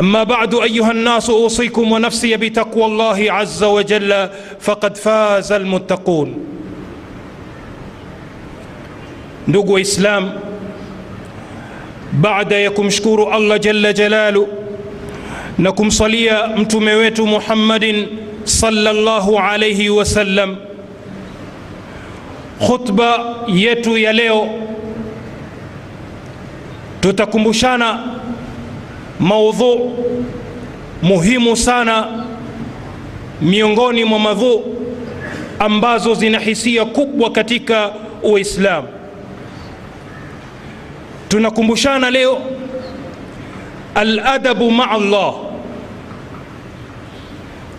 أما بعد أيها الناس أوصيكم ونفسي بتقوى الله عز وجل فقد فاز المتقون. دقوا إسلام. بعد يكم شكور الله جل جلاله نكم صليا متميت محمد صلى الله عليه وسلم. خطبة يتو يليو. تتكمبشانا تتكمبشانا maudhu muhimu sana miongoni mwa madhu ambazo zina hisia kubwa katika uislamu. Tunakumbushana leo aladabu maa allah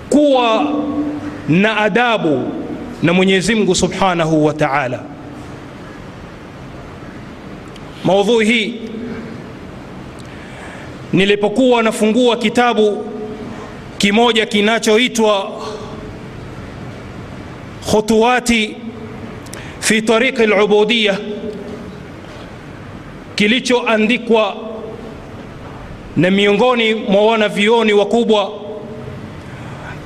kuwa na adabu na mwenyezi mungu subhanahu wa taala. Maudhui hii nilipokuwa nafungua kitabu kimoja kinachoitwa khutuwati fi tariqi lubudiya kilichoandikwa na miongoni mwa wanavioni wakubwa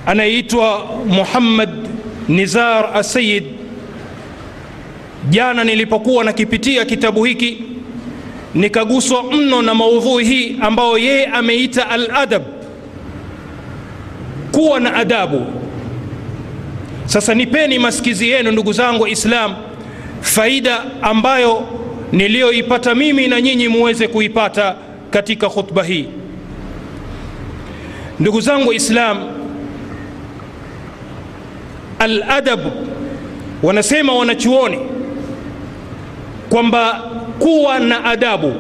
anayeitwa muhammad nizar asayid jana nilipokuwa nakipitia kitabu hiki nikaguswa mno na maudhui hii ambayo yeye ameita aladab. Kuwa na adabu. Sasa nipeni masikizi yenu ndugu zangu islam faida ambayo niliyoipata mimi na nyinyi muweze kuipata katika khutba hii. Ndugu zangu waislam aladab wanasema wanachuoni kwamba kuwa na adabu.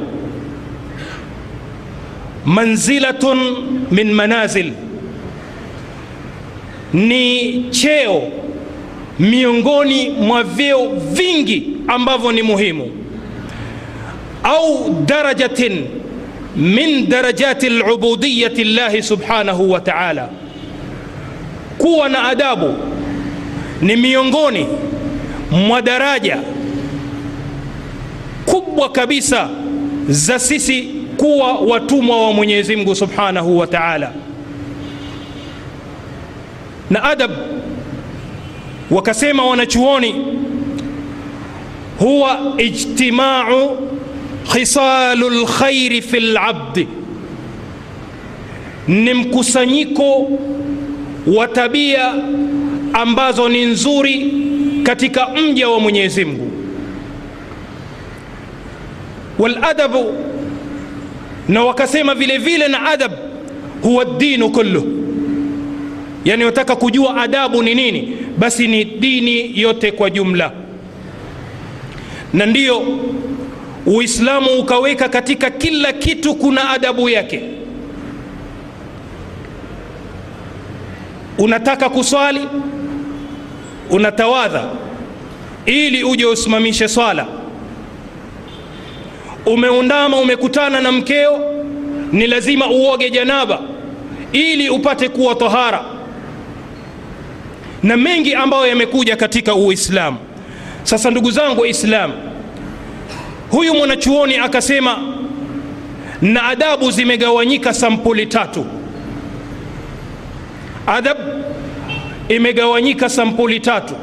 Manzilatun min manazil. Ni cheo miongoni mwa vyeo vingi ambavyo ni muhimu. Au darajatin min darajati lubudiyati llahi subhanahu wa taala. Kuwa na adabu ni miongoni mwa daraja kubwa kabisa za sisi kuwa watumwa wa mwenyezi mungu subhanahu wa taala. Na adab wakasema wanachuoni huwa ijtimau khisalu lkhairi fi labdi ni mkusanyiko wa tabia ambazo ni nzuri katika mja wa mwenyezi mungu waladabu na wakasema vile vile na adab huwa dinu kullu. Yani wataka kujua adabu ni nini basi ni dini yote kwa jumla. Na ndiyo uislamu ukaweka katika kila kitu kuna adabu yake. Unataka kuswali unatawadha ili uje usimamishe swala umeundama umekutana na mkeo ni lazima uoge janaba ili upate kuwa tahara na mengi ambayo yamekuja katika uislamu. Sasa ndugu zangu Waislamu, huyu mwanachuoni akasema na adabu zimegawanyika sampuli tatu. Adab imegawanyika sampuli tatu.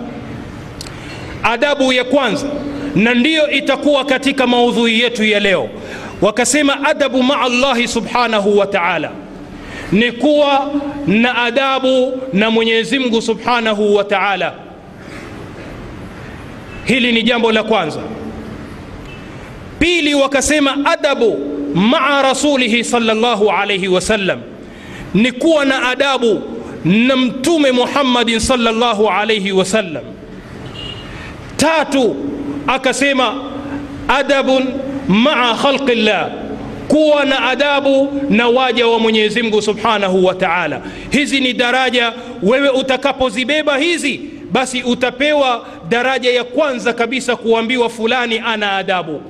Adabu ya kwanza na ndiyo itakuwa katika maudhui yetu ya leo. Wakasema adabu maa llahi subhanahu wa taala. Ni kuwa na adabu na mwenyezi mungu subhanahu wa taala. Hili ni jambo la kwanza. Pili wakasema adabu maa rasulihi sallallahu alaihi wasallam ni kuwa na adabu na mtume muhammadin sallallahu alaihi wasallam tatu akasema adabun maa khalqi llah kuwa na adabu na waja wa mwenyezi mungu subhanahu wa taala. Hizi ni daraja. Wewe utakapozibeba hizi basi utapewa daraja ya kwanza kabisa kuambiwa fulani ana adabu.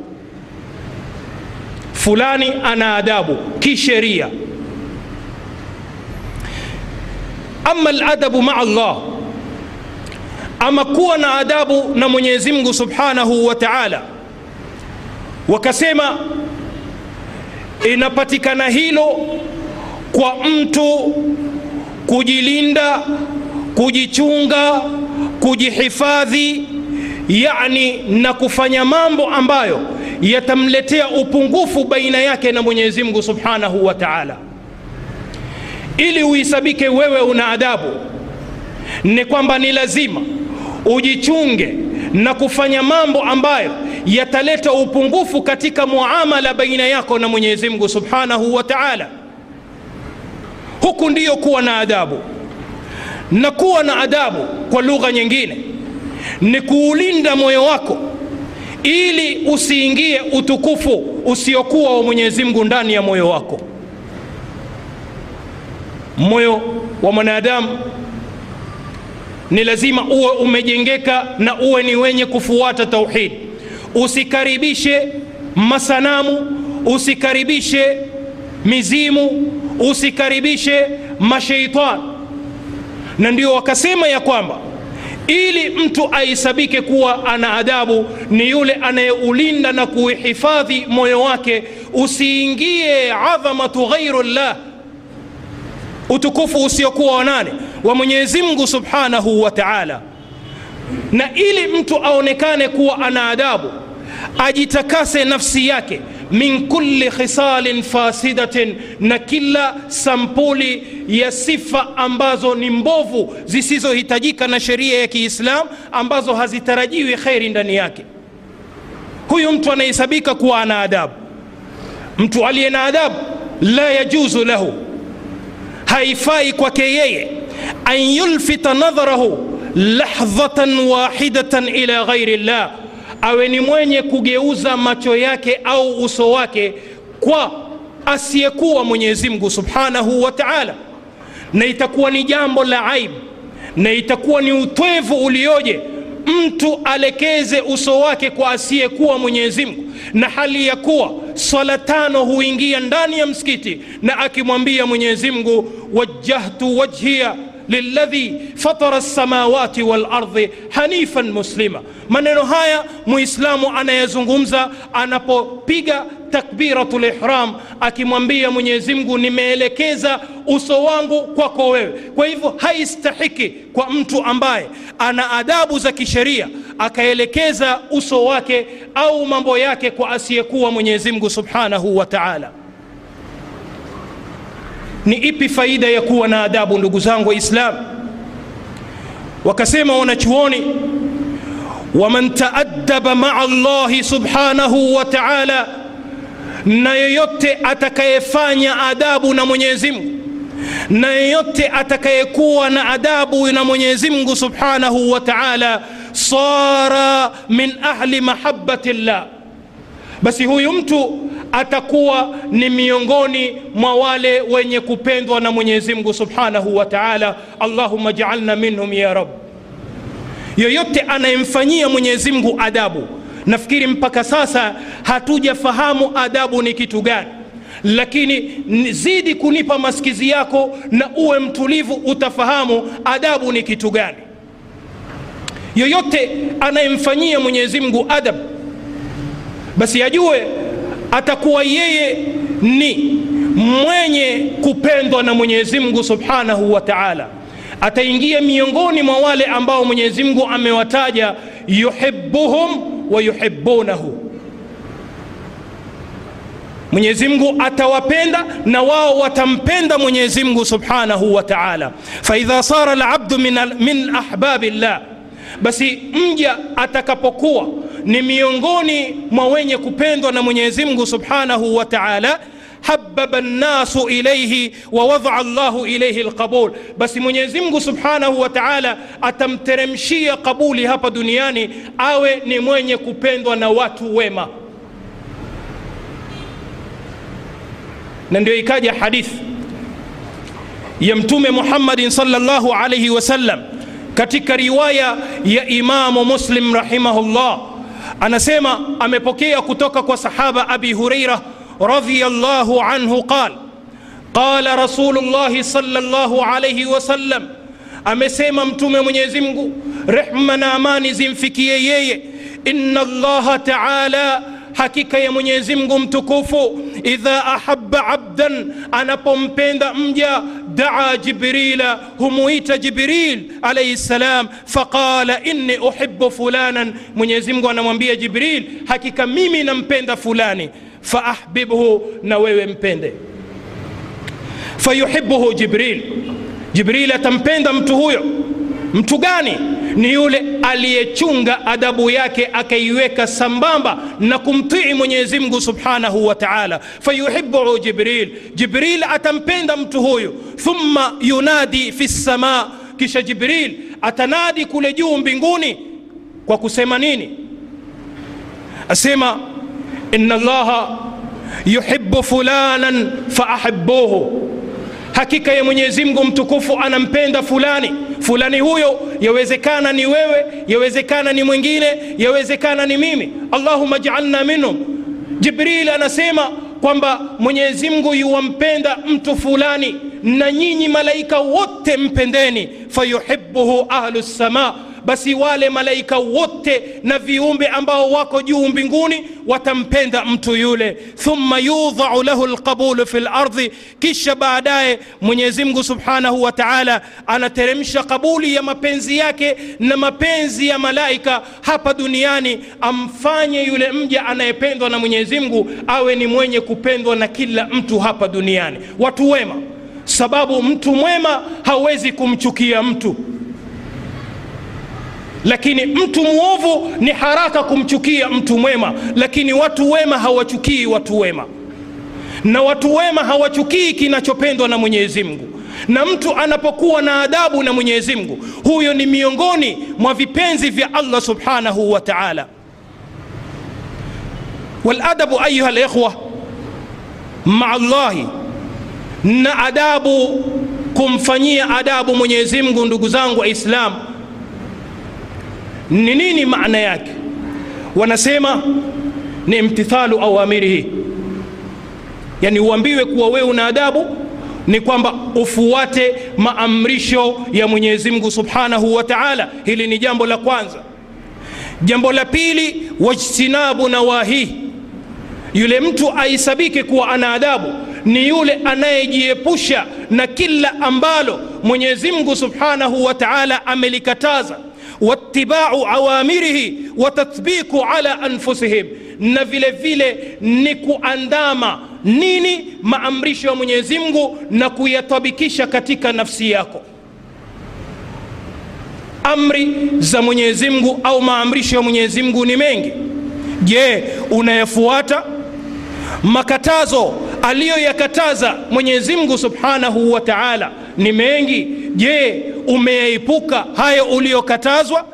Fulani ana adabu kisheria. Ama ladabu maa llah ama kuwa na adabu na mwenyezi mungu subhanahu wa taala. Wakasema inapatikana hilo kwa mtu kujilinda kujichunga kujihifadhi yani na kufanya mambo ambayo yatamletea upungufu baina yake na mwenyezi mungu subhanahu wa taala. Ili uhisabike wewe una adabu ni kwamba ni lazima ujichunge na kufanya mambo ambayo yataleta upungufu katika muamala baina yako na mwenyezi mungu subhanahu wa taala. Huku ndiyo kuwa na adabu. Na kuwa na adabu kwa lugha nyingine ni kuulinda moyo wako ili usiingie utukufu usiokuwa wa mwenyezi mungu ndani ya moyo wako. Moyo wa mwanadamu ni lazima uwe umejengeka na uwe ni wenye kufuata tauhidi usikaribishe masanamu usikaribishe mizimu usikaribishe masheitan. na ndio wakasema ya kwamba ili mtu ahesabike kuwa ana adabu ni yule anayeulinda na kuihifadhi moyo wake usiingie adhamatu ghairu llah utukufu usiokuwa wanane wa mwenyezi mungu subhanahu wa taala. Na ili mtu aonekane kuwa ana adabu ajitakase nafsi yake min kulli khisalin fasidatin na kila sampuli ya sifa ambazo ni mbovu zisizohitajika na sheria ya kiislam ambazo hazitarajiwi kheri ndani yake. Huyu mtu anahesabika kuwa ana adabu. Mtu aliye na adabu la yajuzu lahu haifai kwake yeye an yulfita nadharahu lahdhatan wahidatan ila ghairi llah awe ni mwenye kugeuza macho yake au uso wake kwa asiyekuwa mwenyezi mungu subhanahu wa taala. Na itakuwa ni jambo la aibu na itakuwa ni utwevu ulioje mtu alekeze uso wake kwa asiyekuwa mwenyezi mungu. Na hali ya kuwa swala tano huingia ndani ya msikiti na akimwambia mwenyezi mungu wajjahtu wajhiya liladhi fatara lsamawati walardhi hanifan muslima maneno haya muislamu anayezungumza anapopiga takbiratu lihram akimwambia mwenyezi mungu nimeelekeza uso wangu kwako wewe kwa hivyo haistahiki kwa mtu ambaye ana adabu za kisheria akaelekeza uso wake au mambo yake kwa asiyekuwa mwenyezi mungu subhanahu wa taala ni ipi faida ya kuwa na adabu ndugu zangu waislamu wakasema wanachuoni waman taaddaba maa llahi subhanahu wa taala na yeyote atakayefanya adabu na mwenyezi mungu na yeyote atakayekuwa na adabu na mwenyezi mungu subhanahu wa taala sara min ahli mahabati llah basi huyu mtu atakuwa ni miongoni mwa wale wenye kupendwa na mwenyezi mungu subhanahu wa taala. Allahuma jaalna minhum ya rab yoyote anayemfanyia mwenyezi mungu adabu nafikiri mpaka sasa hatujafahamu adabu ni kitu gani. Lakini zidi kunipa masikizi yako na uwe mtulivu utafahamu adabu ni kitu gani. Yoyote anayemfanyia mwenyezi mungu adab basi ajue atakuwa yeye ni mwenye kupendwa na mwenyezi mungu subhanahu wa taala. Ataingia miongoni mwa wale ambao mwenyezi mungu amewataja yuhibuhum wa yuhibunahu mwenyezi mungu atawapenda na wao watampenda mwenyezi mungu subhanahu wa taala. Faidha sara labdu min, min ahbabi llah basi mja atakapokuwa ni miongoni mwa wenye kupendwa na mwenyezi mungu subhanahu wa taala hababa nnasu ilaihi wawadaa llahu ilaihi lqabul basi mwenyezi mungu subhanahu wa taala atamteremshia qabuli hapa duniani awe ni mwenye kupendwa na watu wema. Na ndio ikaja hadithi ya mtume muhammadin sallallahu alaihi wasallam katika riwaya ya imamu muslim rahimahullah anasema amepokea kutoka kwa sahaba abi huraira radhiallahu anhu qal qala rasulullahi salllahu alaihi wasallam amesema mtume mwenyezi mungu rehma na amani zimfikie yeye. Inna allaha taala hakika ya mwenyezi mungu mtukufu idha ahaba abdan anapompenda mja daa jibrila humuita jibril alayhi salam, faqala inni uhibu fulanan. Mwenyezi mungu anamwambia jibril hakika mimi nampenda fulani faahbibhu na wewe mpende. Fayuhibbuhu jibril. Jibril atampenda mtu huyo mtu gani? Ni yule aliyechunga adabu yake akaiweka sambamba na kumtii mwenyezi mungu subhanahu wa taala. Fayuhibuhu jibril. Jibril atampenda mtu huyu. Thumma yunadi fi lsama kisha jibril atanadi kule juu mbinguni kwa kusema nini? Asema ina llaha yuhibu fulanan faahibuhu hakika ya mwenyezi mungu mtukufu anampenda fulani. Fulani huyo yawezekana ni wewe yawezekana ni mwingine yawezekana ni mimi. Allahuma jaalna minhum. Jibril anasema kwamba mwenyezi mungu yuwampenda mtu fulani na nyinyi malaika wote mpendeni. Fayuhibuhu ahlu lsama basi wale malaika wote na viumbe ambao wako juu mbinguni watampenda mtu yule. Thumma yudhau lahu lqabulu fi lardhi kisha baadaye mwenyezimngu subhanahu wa taala anateremsha kabuli ya mapenzi yake na mapenzi ya malaika hapa duniani amfanye yule mja anayependwa na mwenyezimngu awe ni mwenye kupendwa na kila mtu hapa duniani. Watu wema sababu mtu mwema hawezi kumchukia mtu lakini mtu mwovu ni haraka kumchukia mtu mwema. Lakini watu wema hawachukii watu wema. Na watu wema hawachukii kinachopendwa na mwenyezi mungu. Na mtu anapokuwa na adabu na mwenyezi mungu huyo ni miongoni mwa vipenzi vya allah subhanahu wa taala. Waladabu ayuha likhwa maa llahi na adabu kumfanyia adabu mwenyezi mungu ndugu zangu waislamu ni nini maana yake? Wanasema ni imtithalu awamirihi. Yani uambiwe kuwa wewe una adabu ni kwamba ufuate maamrisho ya mwenyezi mungu subhanahu wa taala. Hili ni jambo la kwanza. Jambo la pili wajtinabu nawahihi yule mtu aisabike kuwa ana adabu ni yule anayejiepusha na kila ambalo mwenyezi mungu subhanahu wa taala amelikataza watibau awamirihi watathbiku ala anfusihim. Na vile vile ni kuandama nini? Maamrisho ya mwenyezi mungu na kuyatabikisha katika nafsi yako. Amri za mwenyezi mungu au maamrisho ya mwenyezi mungu ni mengi. Je unayafuata? Makatazo aliyoyakataza mwenyezi mungu subhanahu wa taala ni mengi. Je umeyaepuka hayo uliyokatazwa?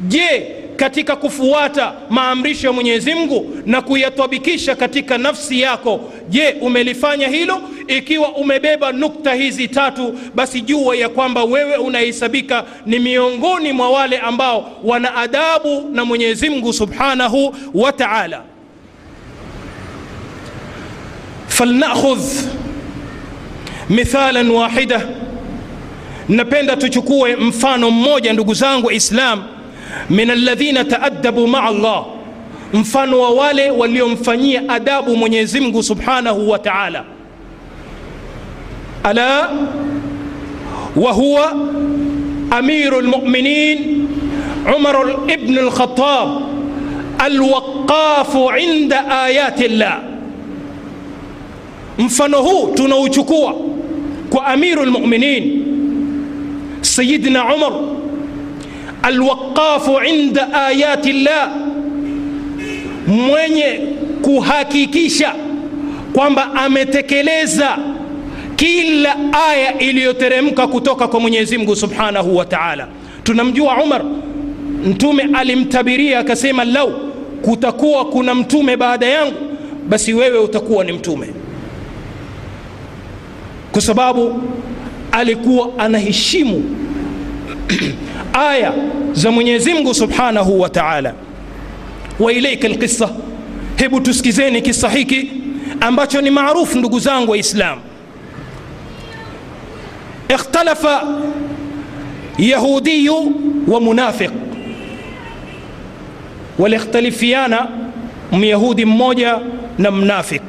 Je katika kufuata maamrisho ya mwenyezi mungu na kuyatwabikisha katika nafsi yako je umelifanya hilo? Ikiwa umebeba nukta hizi tatu basi jua ya kwamba wewe unahesabika ni miongoni mwa wale ambao wana adabu na mwenyezi mungu subhanahu wa taala. Falnakhudh mithalan wahida napenda tuchukue mfano mmoja ndugu zangu islam min alladhina taadabu maa Allah, mfano wa wale waliomfanyia adabu Mwenyezi Mungu subhanahu wa ta'ala. Ala wa huwa amiru lmuminin Umar ibn al-Khattab alwaqafu inda ayati llah. Mfano huu tunauchukua kwa amiru lmuminin sayidna Umar alwaqafu inda ayati llah, mwenye kuhakikisha kwamba ametekeleza kila aya iliyoteremka kutoka kwa Mwenyezi Mungu Subhanahu wa Ta'ala. Tunamjua Umar, Mtume alimtabiria akasema, lau kutakuwa kuna mtume baada yangu, basi wewe utakuwa ni mtume, kwa sababu alikuwa anaheshimu aya za Mwenyezi Mungu Subhanahu wa Ta'ala. Wa ilaika alqissa, hebu tusikizeni kisa hiki ambacho ni maarufu, ndugu zangu Waislamu. Ikhtalafa yahudiyu wa munafiq, walikhtalifiana myahudi mmoja na mnafiq.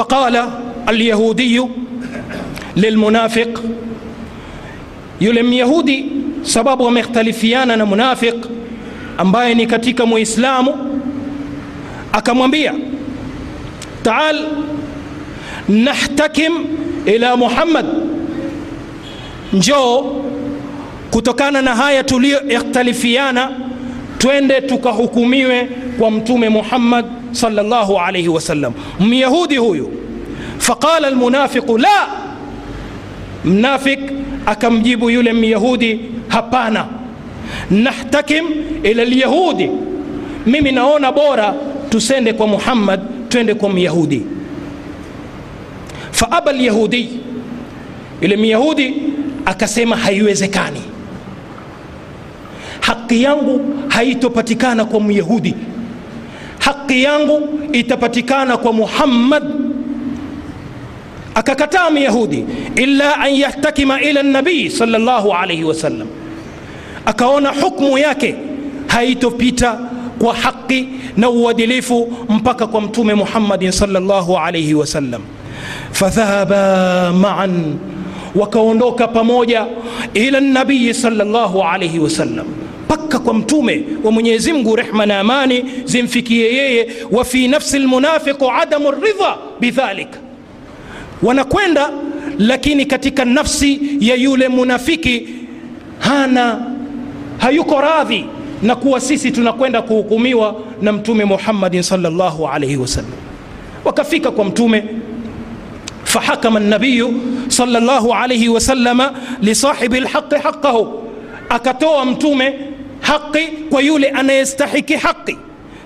Faqala alyahudiyu lilmunafiq, yule myahudi sababu wamekhtalifiana na munafiq ambaye ni katika muislamu, akamwambia taal nahtakim ila Muhammad, njoo kutokana na haya tuliyoikhtalifiana, twende tukahukumiwe kwa Mtume Muhammad sallallahu alayhi wasallam. Myahudi huyu, faqala almunafiqu la, mnafik akamjibu yule myahudi hapana, nahtakim ila lyahudi mimi naona bora tusende kwa Muhammad, twende kwa myahudi. Faaba lyahudi, yule myahudi akasema haiwezekani, haki yangu haitopatikana kwa myahudi, haki yangu itapatikana kwa Muhammad. Akakataa myahudi, illa an yahtakima ila nabii sallallahu alayhi wasallam, akaona hukmu yake haitopita kwa haki na uadilifu mpaka kwa Mtume Muhammadin sallallahu alayhi wasallam fadhahaba maan, wakaondoka pamoja ila nabii sallallahu alayhi wasallam, mpaka kwa mtume wa Mwenyezi Mungu, rehma na amani zimfikie yeye. Wa fi nafsi lmunafiqu adamu ridha bidhalik, wanakwenda lakini katika nafsi ya yule munafiki hana hayuko radhi na kuwa sisi tunakwenda kuhukumiwa na mtume Muhammadin sallallahu alayhi wasallam. Wakafika kwa mtume fahakama nabiyu sallallahu alayhi wasallama lisahibi lhaqi haqahu, akatoa mtume haqi kwa yule anayestahiki haqi.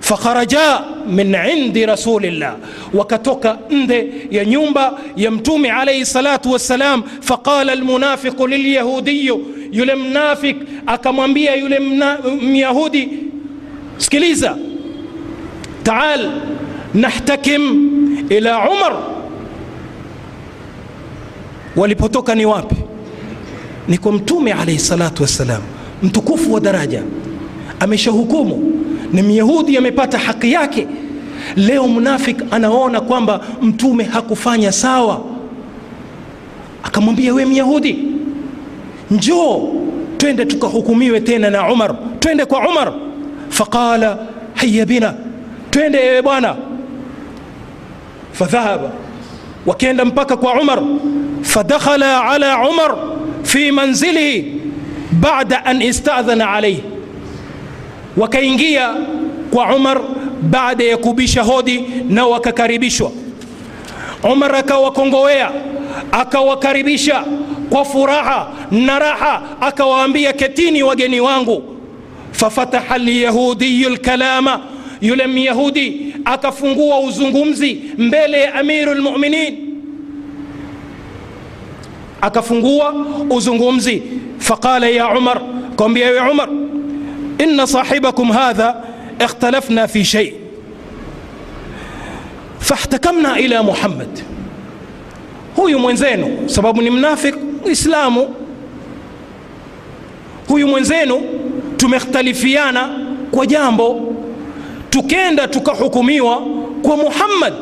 Fakharaja min indi rasulillah, wakatoka nde ya nyumba ya mtume alayhi salatu wassalam. Faqala almunafiqu lilyahudiyu, yule mnafik akamwambia yule myahudi, sikiliza, taal nahtakim ila Umar walipotoka ni wapi? Ni kwa mtume alayhi salatu wassalam, mtukufu wa daraja, ameshahukumu na myahudi amepata haki yake. Leo mnafik anaona kwamba mtume hakufanya sawa, akamwambia we myahudi, njoo twende tukahukumiwe tena na Umar, twende kwa Umar. Faqala haya bina, twende ewe bwana. Fadhahaba, wakenda mpaka kwa Umar fadakhala ala Umar fi manzilihi بعد أن استأذن عليه. وكينجيا وعمر بعد يكوبيش هودي نو ككاريبيشو عمر كاوا كونغويا أكاوا كاريبيشا وفراها نراها أكاوا أمبيا كتيني وجني وانغو. ففتح اليهودي الكلام يلم يهودي أكا أكفنغو وزنغومزي مبالي أمير المؤمنين. Akafungua uzungumzi. Faqala ya Umar, kawambia ewe Umar, inna sahibakum hadha ikhtalafna fi shay fahtakamna ila Muhammad, huyu mwenzenu sababu ni mnafik Muislamu, huyu mwenzenu tumekhtalifiana kwa jambo tukenda tukahukumiwa kwa muhammad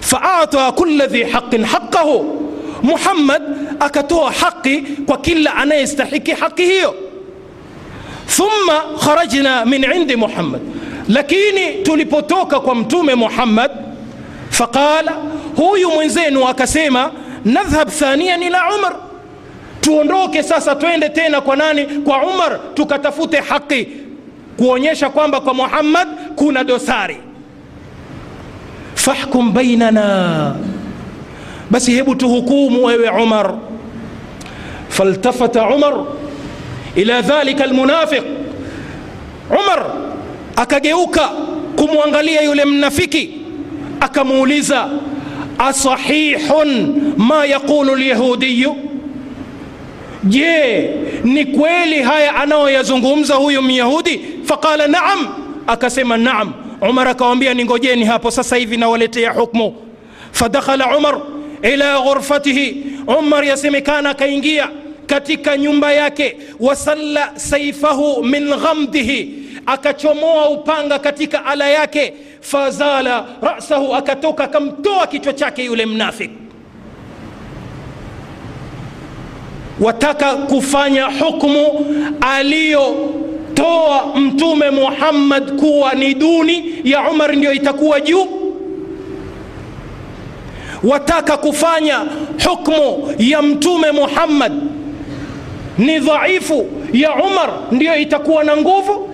faata kula dhi haqin haqahu muhammad akatoa haqi kwa kila anayestahiki haqi hiyo. Thumma kharajna min indi muhammad. Lakini tulipotoka kwa mtume muhammad faqala huyu mwenzenu akasema nadhhab thaniyan ila umar. Tuondoke sasa twende tena kwa nani? Kwa umar tukatafute haqi kuonyesha kwamba kwa muhammad kuna dosari. Fahkum bainana basi hebu tuhukumu wewe umar. Faltafata umar ila dhalika almunafiq. Umar akageuka kumwangalia yule mnafiki akamuuliza asahihun ma yaqulu lyahudiyu je ni kweli haya anayoyazungumza huyu myahudi? Faqala naam. Akasema naam. Umar akawambia ningojeni hapo sasa hivi nawaletea hukmu. Fadakhala umar ila ghurfatihi. Umar yasemekana akaingia katika nyumba yake wasalla saifahu min ghamdihi akachomoa upanga katika ala yake. Fazala rasahu akatoka akamtoa kichwa chake yule mnafik wataka kufanya hukmu aliyotoa mtume muhammad kuwa ni duni ya umar ndio itakuwa juu wataka kufanya hukmu ya mtume muhammad. Ni dhaifu ya umar ndiyo itakuwa na nguvu.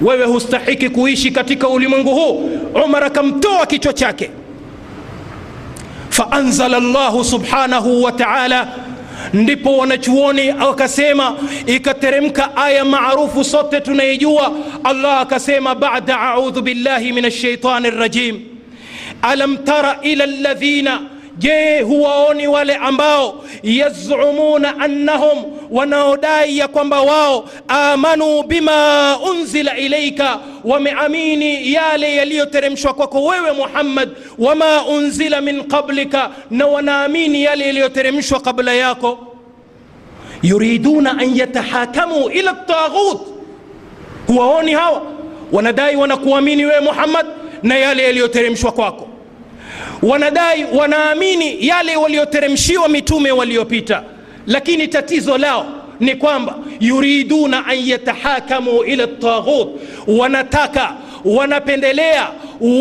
Wewe hustahiki kuishi katika ulimwengu huu. Umar akamtoa kichwa chake. Faanzala llahu subhanahu wa taala. Ndipo wanachuoni wakasema ikateremka aya maarufu sote tunaijua. Allah akasema bada audhu billahi min alshaitani rajim alam tara ila ladhina je huwaoni wale ambao yazumuna annahum wanaodai ya kwamba wao amanu bima unzila ilaika wameamini yale yaliyoteremshwa kwako wewe muhammad wama unzila min qablika na wanaamini yale yaliyoteremshwa kabla yako. Yuriduna an yatahakamu ila taghut huwaoni hawa? Wanadai wanakuamini wewe muhammad na yale yaliyoteremshwa kwako wanadai wanaamini yale walioteremshiwa mitume waliopita. Lakini tatizo lao ni kwamba yuriduna an yatahakamu ila taghut wanataka wanapendelea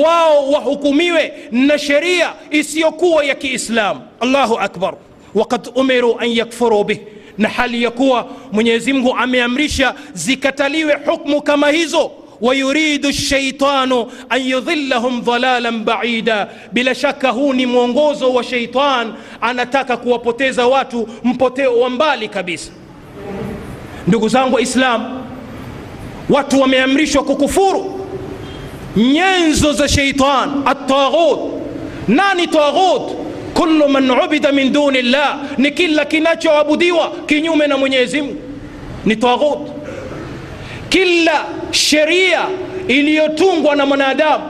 wao wahukumiwe na sheria isiyokuwa ya kiislamu. Allahu akbar. Wakad umiru an yakfuru bih. Na hali ya kuwa mwenyezi mungu ameamrisha zikataliwe hukmu kama hizo wayuridu shaitanu an yudhillahum dhalalan baida, bila shaka huu ni mwongozo wa sheitan, anataka kuwapoteza watu mpoteo wa mbali kabisa. Ndugu zangu waislam watu wameamrishwa kukufuru nyenzo za sheitan ataghut. Nani taghut? kulu man ubida min duni llah, ni kila kinachoabudiwa kinyume na mwenyezimngu ni taghut kila sheria iliyotungwa na mwanadamu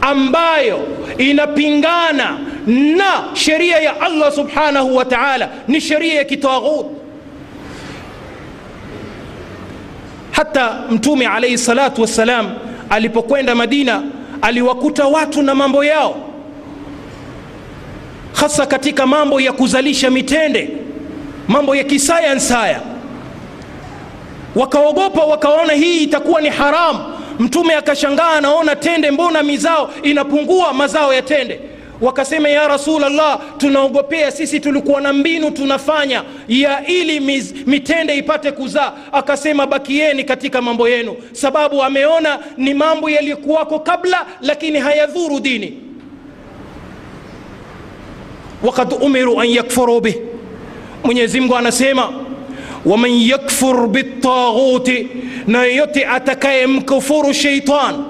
ambayo inapingana na sheria ya allah subhanahu wa taala ni sheria ya kitaghut. Hata mtume alaihi salatu wassalam alipokwenda madina aliwakuta watu na mambo yao hasa katika mambo ya kuzalisha mitende mambo ya kisayansi haya wakaogopa wakaona hii itakuwa ni haramu mtume akashangaa anaona tende mbona mizao inapungua mazao ya tende. Wakasema ya rasulllah tunaogopea sisi tulikuwa na mbinu tunafanya ya ili miz, mitende ipate kuzaa. Akasema bakieni katika mambo yenu sababu ameona ni mambo yaliyokuwako kabla lakini hayadhuru dini. Wakad umiru an yakfuru bih mwenyezimngu anasema waman yakfur bitaghuti na yeyote atakayemkufuru sheitan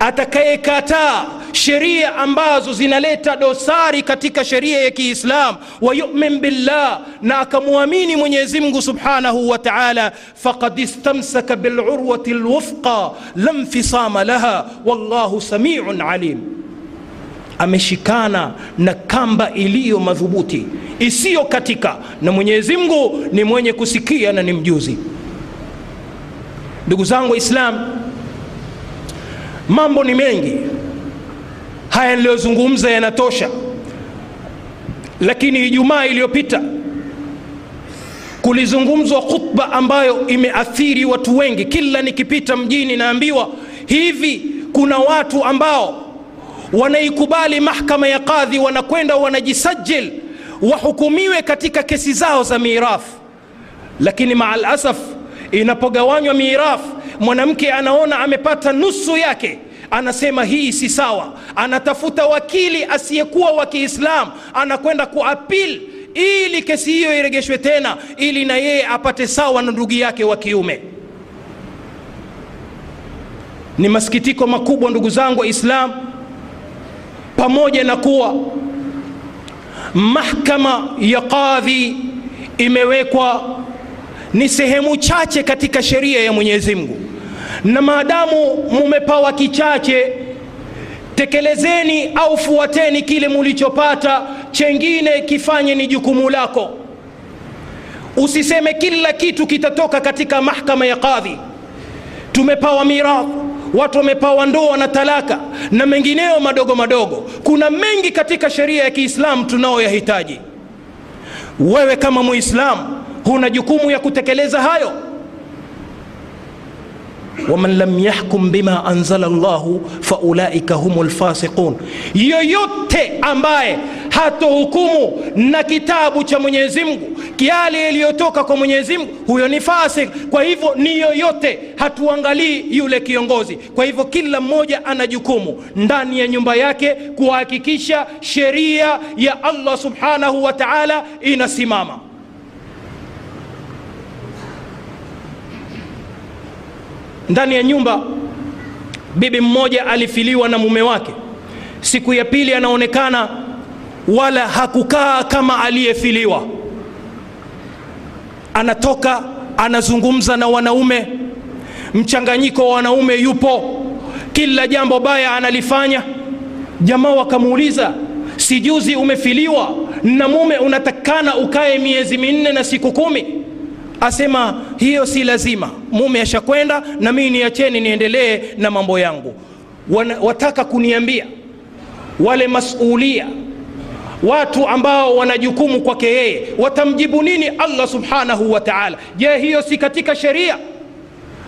atakayekataa sheria ambazo zinaleta dosari katika sheria ya kiislam wayumin billah na akamwamini mwenyezi mungu subhanahu wa taala faqad istamsaka bilurwati lwufqa la nfisama laha wallahu samiun alim ameshikana na kamba iliyo madhubuti isiyo katika na mwenyezi mungu ni mwenye kusikia na ni mjuzi. Ndugu zangu waislam mambo ni mengi. Haya niliyozungumza yanatosha. Lakini ijumaa iliyopita kulizungumzwa khutba ambayo imeathiri watu wengi. Kila nikipita mjini naambiwa hivi kuna watu ambao wanaikubali mahkama ya kadhi wanakwenda wanajisajil wahukumiwe katika kesi zao za mirath lakini maa lasaf inapogawanywa mirath mwanamke anaona amepata nusu yake anasema hii si sawa. Anatafuta wakili asiyekuwa wa kiislam anakwenda kuapil ili kesi hiyo iregeshwe tena ili na yeye apate sawa na ndugu yake wa kiume. Ni masikitiko makubwa ndugu zangu waislam pamoja na kuwa mahkama ya kadhi imewekwa ni sehemu chache katika sheria ya mwenyezi mungu. Na maadamu mumepawa kichache tekelezeni au fuateni kile mulichopata chengine kifanye ni jukumu lako. Usiseme kila kitu kitatoka katika mahkama ya kadhi. tumepawa mirath watu wamepawa ndoa na talaka na mengineyo madogo madogo. Kuna mengi katika sheria ya kiislamu tunaoyahitaji wewe kama muislamu huna jukumu ya kutekeleza hayo waman lam yahkum bima anzala llahu faulaika hum lfasiqun yoyote ambaye hatohukumu na kitabu cha mwenyezi mungu yale yaliyotoka kwa mwenyezi mungu huyo ni fasik. Kwa hivyo ni yoyote hatuangalii yule kiongozi. Kwa hivyo kila mmoja ana jukumu ndani ya nyumba yake kuhakikisha sheria ya allah subhanahu wa taala inasimama ndani ya nyumba bibi mmoja alifiliwa na mume wake. Siku ya pili anaonekana wala hakukaa kama aliyefiliwa. Anatoka anazungumza na wanaume. Mchanganyiko wa wanaume yupo. Kila jambo baya analifanya. Jamaa wakamuuliza sijuzi umefiliwa na mume unatakana ukae miezi minne na siku kumi asema hiyo si lazima. Mume ashakwenda na mii niacheni niendelee na mambo yangu. Wana, wataka kuniambia wale masulia watu ambao wana jukumu kwake yeye watamjibu nini allah subhanahu wa taala? Je hiyo si katika sheria?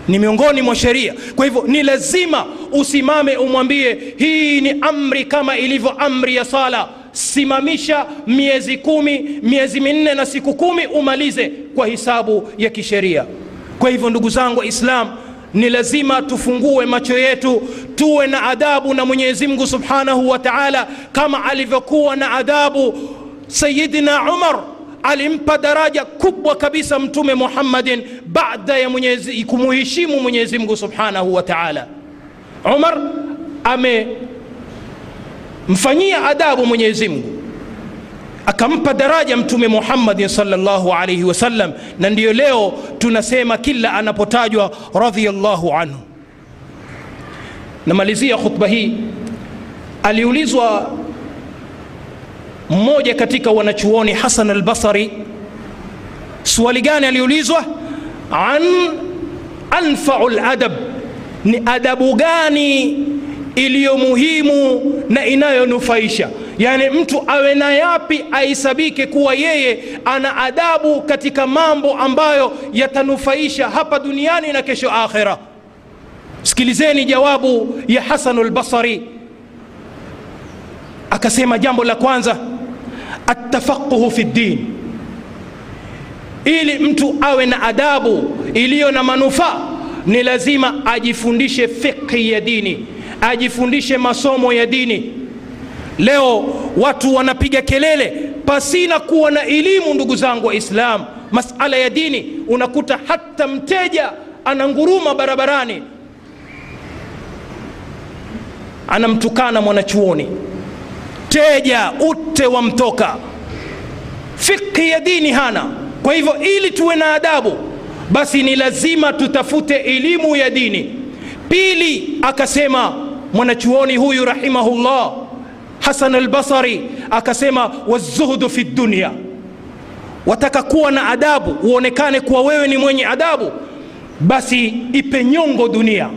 Ni miongoni mwa sheria. Kwa hivyo ni lazima usimame umwambie hii ni amri kama ilivyo amri ya sala simamisha miezi kumi miezi minne na siku kumi umalize kwa hisabu ya kisheria. Kwa hivyo ndugu zangu waislam ni lazima tufungue macho yetu tuwe na adabu na mwenyezi mungu subhanahu wa taala kama alivyokuwa na adabu sayidina umar. Alimpa daraja kubwa kabisa mtume muhammadin baada ya mwenyezi, kumuheshimu mwenyezi mungu subhanahu wa taala. Umar amemfanyia adabu mwenyezi mungu. Akampa daraja mtume muhammadin salllahu alaihi wasallam na ndiyo leo tunasema kila anapotajwa radhiallahu anhu. Namalizia khutba hii. Aliulizwa mmoja katika wanachuoni hasan albasari swali gani aliulizwa? An anfau ladab ni adabu gani iliyo muhimu na inayonufaisha. Yaani mtu awe na yapi aisabike kuwa yeye ana adabu katika mambo ambayo yatanufaisha hapa duniani na kesho akhira sikilizeni jawabu ya hasanu lbasari akasema jambo la kwanza atafaquhu fi ddin ili mtu awe na adabu iliyo na manufaa ni lazima ajifundishe fiqhi ya dini ajifundishe masomo ya dini. Leo watu wanapiga kelele pasina kuwa na elimu ndugu zangu Waislamu, masala ya dini unakuta hata mteja ananguruma barabarani anamtukana mwanachuoni. Teja ute wamtoka fikhi ya dini hana. Kwa hivyo ili tuwe na adabu basi ni lazima tutafute elimu ya dini pili akasema mwanachuoni huyu rahimahullah hasan albasari akasema wazuhdu fi dunia wataka kuwa na adabu uonekane kuwa wewe ni mwenye adabu basi ipe nyongo dunia.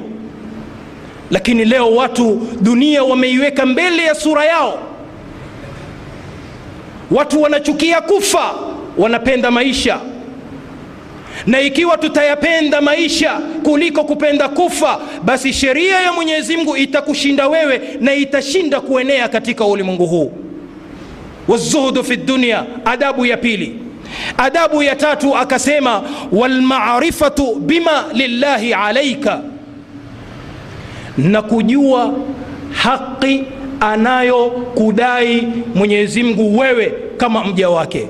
Lakini leo watu dunia wameiweka mbele ya sura yao. Watu wanachukia kufa wanapenda maisha na ikiwa tutayapenda maisha kuliko kupenda kufa basi sheria ya mwenyezi mungu itakushinda wewe na itashinda kuenea katika ulimwengu huu. Wazuhudu fi dunia adabu ya pili. Adabu ya tatu akasema walmarifatu bima lillahi alaika na kujua haki anayokudai mwenyezi mungu wewe kama mja wake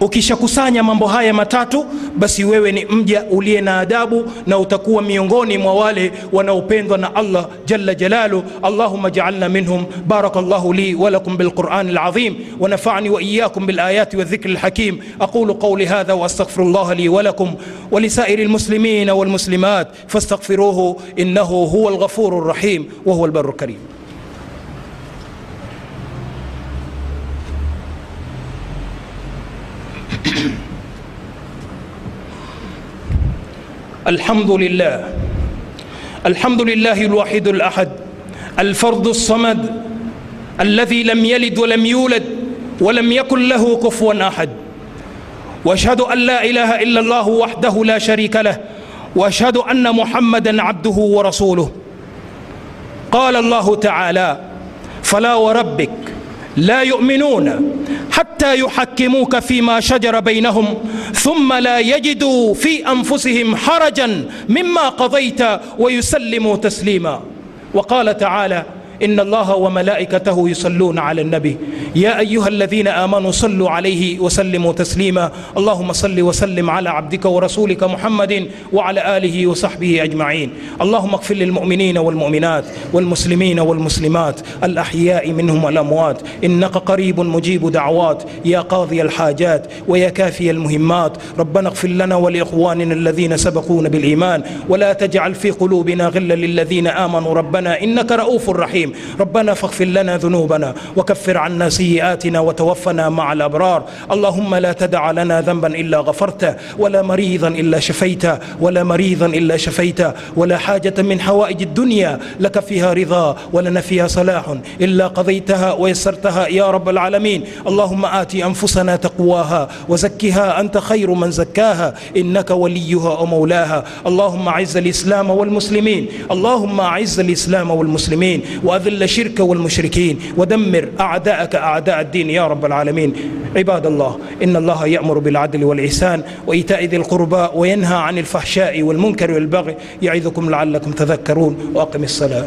ukishakusanya mambo haya matatu basi wewe ni mja uliye na adabu na utakuwa miongoni mwa wale wanaopendwa na allah jalla jalalu allahuma jaalna minhum baraka llahu li walakum bilquran alazim ونفعني واياكم بالايات والذكر الحكيم اقول قولي هذا واستغفر الله لي ولكم ولسائر المسلمين والمسلمات فاستغفروه انه هو الغفور الرحيم وهو البر الكريم الحمد لله الحمد لله الواحد الأحد الفرد الصمد الذي لم يلد ولم يولد ولم يكن له كفوا أحد. وأشهد أن لا إله إلا الله وحده لا شريك له وأشهد أن محمدا عبده ورسوله. قال الله تعالى فلا وربك لا يؤمنون حتى يحكموك فيما شجر بينهم ثم لا يجدوا في أنفسهم حرجا مما قضيت ويسلموا تسليما. وقال تعالى ان الله وملائكته يصلون على النبي يا ايها الذين امنوا صلوا عليه وسلموا تسليما اللهم صل وسلم على عبدك ورسولك محمد وعلى اله وصحبه اجمعين اللهم اغفر للمؤمنين والمؤمنات والمسلمين والمسلمات الاحياء منهم والاموات انك قريب مجيب دعوات يا قاضي الحاجات ويا كافي المهمات ربنا اغفر لنا ولاخواننا الذين سبقونا بالايمان ولا تجعل في قلوبنا غلا للذين امنوا ربنا انك رؤوف رحيم ربنا فاغفر لنا ذنوبنا وكفر عنا سيئاتنا وتوفنا مع الأبرار. اللهم لا تدع لنا ذنبا إلا غفرته ولا مريضا إلا شفيته ولا مريضا إلا شفيته ولا حاجة من حوائج الدنيا لك فيها رضا ولنا فيها صلاح. إلا قضيتها ويسرتها يا رب العالمين. اللهم آت أنفسنا تقواها وزكها أنت خير من زكاها. إنك وليها ومولاها. اللهم أعز الإسلام والمسلمين. اللهم أعز الإسلام والمسلمين. واذل الشرك والمشركين ودمر أعداءك أعداء الدين يا رب العالمين. عباد الله إن الله يأمر بالعدل والإحسان وإيتاء ذي القربى وينهى عن الفحشاء والمنكر والبغي. يعظكم لعلكم تذكرون. وأقم الصلاة.